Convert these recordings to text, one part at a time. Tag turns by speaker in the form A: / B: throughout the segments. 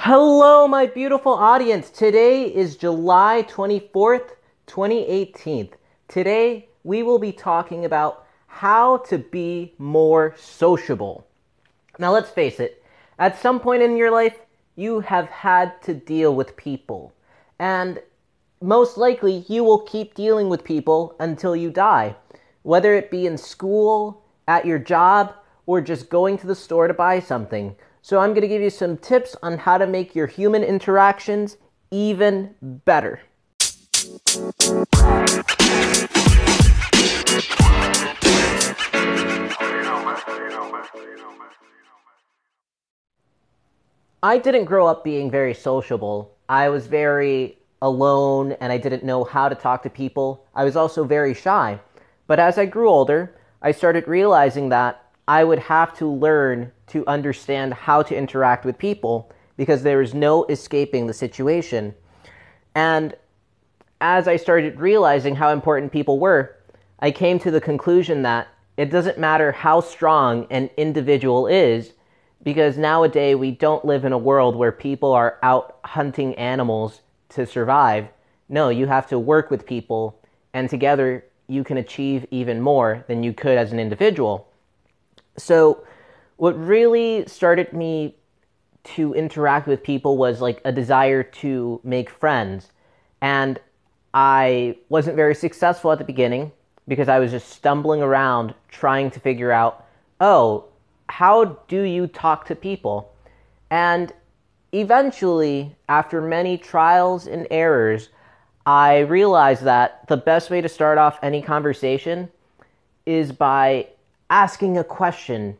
A: Hello, my beautiful audience. Today is July 24th, 2018. Today, we will be talking about how to be more sociable. Now, let's face it, at some point in your life, you have had to deal with people. And most likely, you will keep dealing with people until you die, whether it be in school, at your job, or just going to the store to buy something. So, I'm going to give you some tips on how to make your human interactions even better. I didn't grow up being very sociable. I was very alone and I didn't know how to talk to people. I was also very shy. But as I grew older, I started realizing that I would have to learn to understand how to interact with people because there is no escaping the situation. And as I started realizing how important people were, I came to the conclusion that it doesn't matter how strong an individual is, because nowadays we don't live in a world where people are out hunting animals to survive. No, you have to work with people, and together you can achieve even more than you could as an individual. So, what really started me to interact with people was like a desire to make friends. And I wasn't very successful at the beginning because I was just stumbling around trying to figure out, oh, how do you talk to people? And eventually, after many trials and errors, I realized that the best way to start off any conversation is by asking a question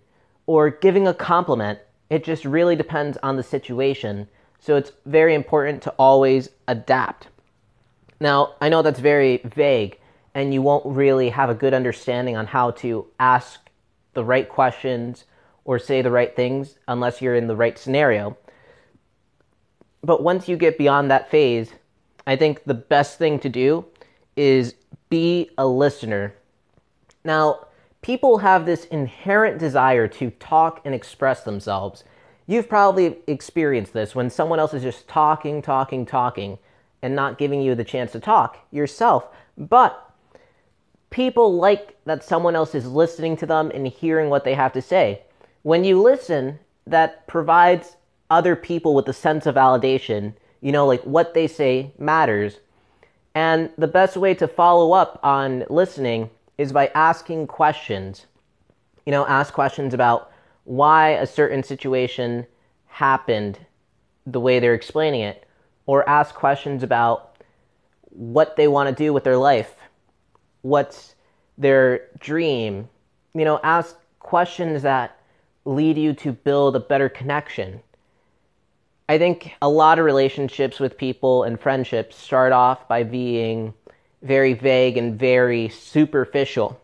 A: or giving a compliment. It just really depends on the situation. So it's very important to always adapt. Now, I know that's very vague, and you won't really have a good understanding on how to ask the right questions or say the right things unless you're in the right scenario. But once you get beyond that phase, I think the best thing to do is be a listener. Now, people have this inherent desire to talk and express themselves. You've probably experienced this when someone else is just talking, talking, talking, and not giving you the chance to talk yourself. But people like that someone else is listening to them and hearing what they have to say. When you listen, that provides other people with a sense of validation. You know, like what they say matters. And the best way to follow up on listening is by asking questions. You know, ask questions about why a certain situation happened the way they're explaining it, or ask questions about what they want to do with their life, what's their dream. You know, ask questions that lead you to build a better connection. I think a lot of relationships with people and friendships start off by being very vague and very superficial.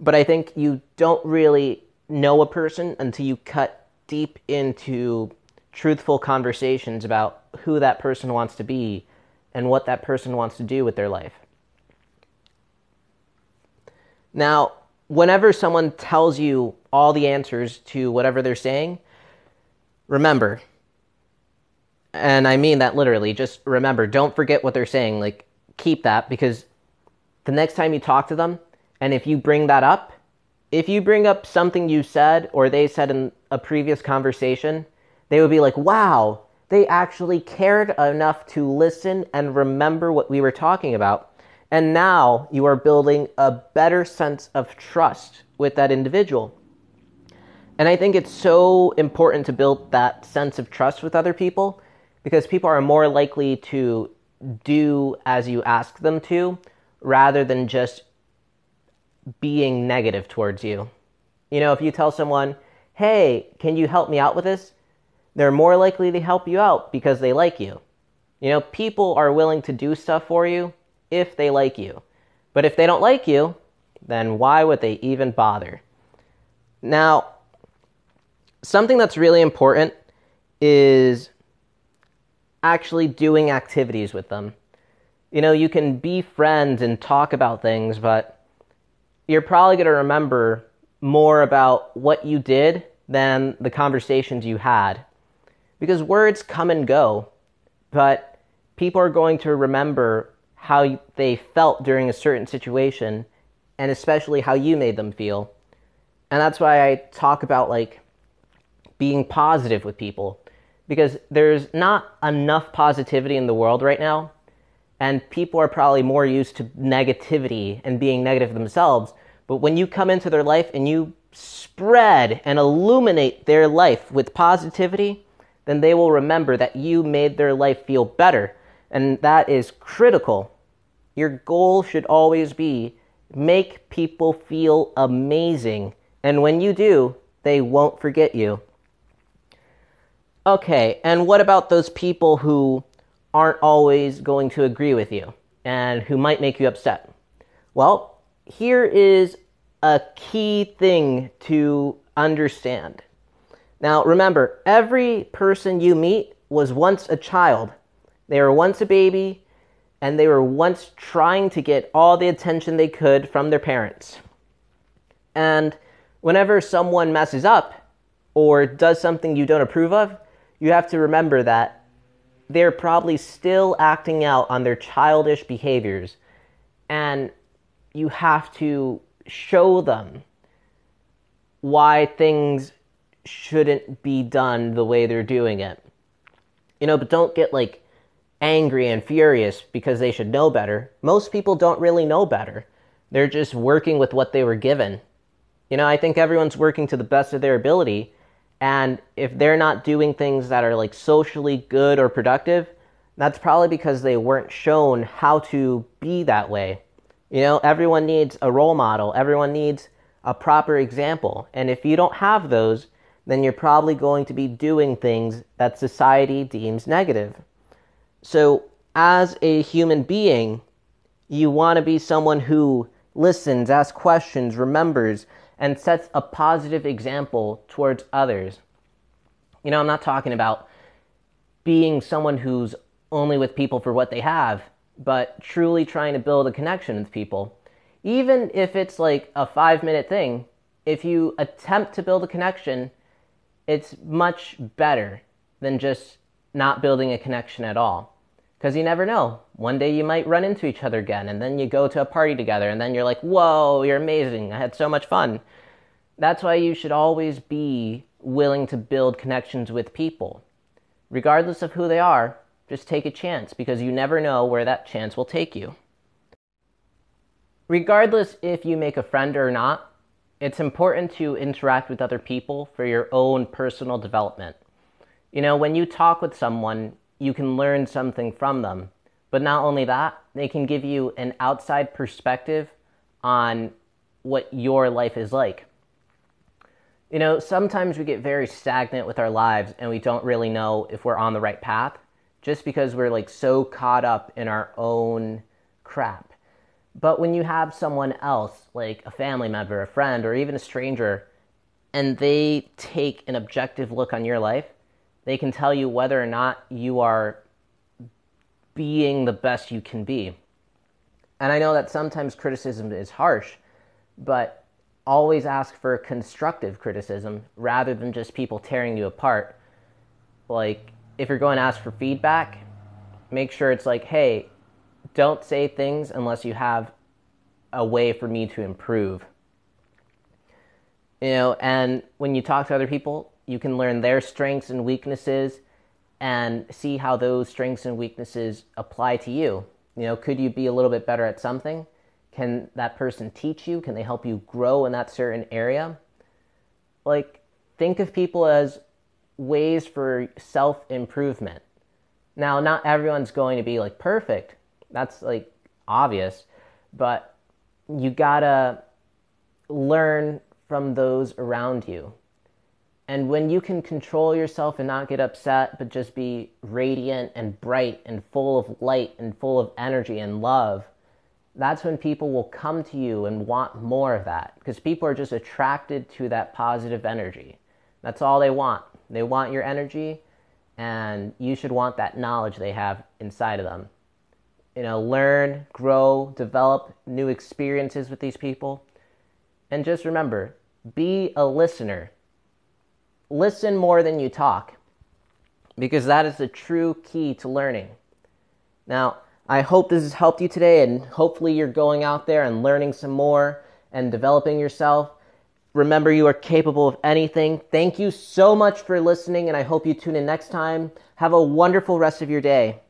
A: But I think you don't really know a person until you cut deep into truthful conversations about who that person wants to be and what that person wants to do with their life. Now, whenever someone tells you all the answers to whatever they're saying, remember, and I mean that literally, just remember, don't forget what they're saying. Like, keep that because the next time you talk to them, and if you bring that up, if you bring up something you said or they said in a previous conversation, they would be like, wow, they actually cared enough to listen and remember what we were talking about. And now you are building a better sense of trust with that individual. And I think it's so important to build that sense of trust with other people because people are more likely to do as you ask them to rather than just being negative towards you. You know, if you tell someone, hey, can you help me out with this? They're more likely to help you out because they like you. You know, people are willing to do stuff for you if they like you. But if they don't like you, then why would they even bother? Now, something that's really important is actually doing activities with them. You know, you can be friends and talk about things, but you're probably going to remember more about what you did than the conversations you had. Because words come and go, but people are going to remember how they felt during a certain situation and especially how you made them feel. And that's why I talk about like being positive with people because there's not enough positivity in the world right now and people are probably more used to negativity and being negative themselves. But when you come into their life and you spread and illuminate their life with positivity, then they will remember that you made their life feel better. And that is critical. Your goal should always be make people feel amazing. And when you do, they won't forget you. Okay, and what about those people who aren't always going to agree with you and who might make you upset? Well, here is a key thing to understand. Now, remember, every person you meet was once a child. They were once a baby, and they were once trying to get all the attention they could from their parents. And whenever someone messes up or does something you don't approve of, you have to remember that they're probably still acting out on their childish behaviors. And you have to show them why things shouldn't be done the way they're doing it. You know, but don't get like angry and furious because they should know better. Most people don't really know better. They're just working with what they were given. You know, I think everyone's working to the best of their ability and if they're not doing things that are like socially good or productive, that's probably because they weren't shown how to be that way. You know, everyone needs a role model, everyone needs a proper example. And if you don't have those, then you're probably going to be doing things that society deems negative. So, as a human being, you want to be someone who listens, asks questions, remembers, and sets a positive example towards others. You know, I'm not talking about being someone who's only with people for what they have, but truly trying to build a connection with people. Even if it's like a five minute thing, if you attempt to build a connection, it's much better than just not building a connection at all. Because you never know. One day you might run into each other again, and then you go to a party together, and then you're like, whoa, you're amazing. I had so much fun. That's why you should always be willing to build connections with people. Regardless of who they are, just take a chance because you never know where that chance will take you. Regardless if you make a friend or not, it's important to interact with other people for your own personal development. You know, when you talk with someone, you can learn something from them. But not only that, they can give you an outside perspective on what your life is like. You know, sometimes we get very stagnant with our lives and we don't really know if we're on the right path just because we're like so caught up in our own crap. But when you have someone else, like a family member, a friend, or even a stranger, and they take an objective look on your life, they can tell you whether or not you are being the best you can be. And I know that sometimes criticism is harsh, but always ask for constructive criticism rather than just people tearing you apart. Like, if you're going to ask for feedback, make sure it's like, hey, don't say things unless you have a way for me to improve. You know, and when you talk to other people, you can learn their strengths and weaknesses and see how those strengths and weaknesses apply to you. You know, could you be a little bit better at something? Can that person teach you? Can they help you grow in that certain area? Like, think of people as ways for self improvement. Now, not everyone's going to be like perfect. That's like obvious, but you gotta learn from those around you. And when you can control yourself and not get upset, but just be radiant and bright and full of light and full of energy and love, that's when people will come to you and want more of that because people are just attracted to that positive energy. That's all they want. They want your energy, and you should want that knowledge they have inside of them. You know, learn, grow, develop new experiences with these people. And just remember be a listener listen more than you talk. because that is the true key to learning. Now, I hope this has helped you today, and hopefully, you're going out there and learning some more and developing yourself. Remember, you are capable of anything. Thank you so much for listening, and I hope you tune in next time. Have a wonderful rest of your day.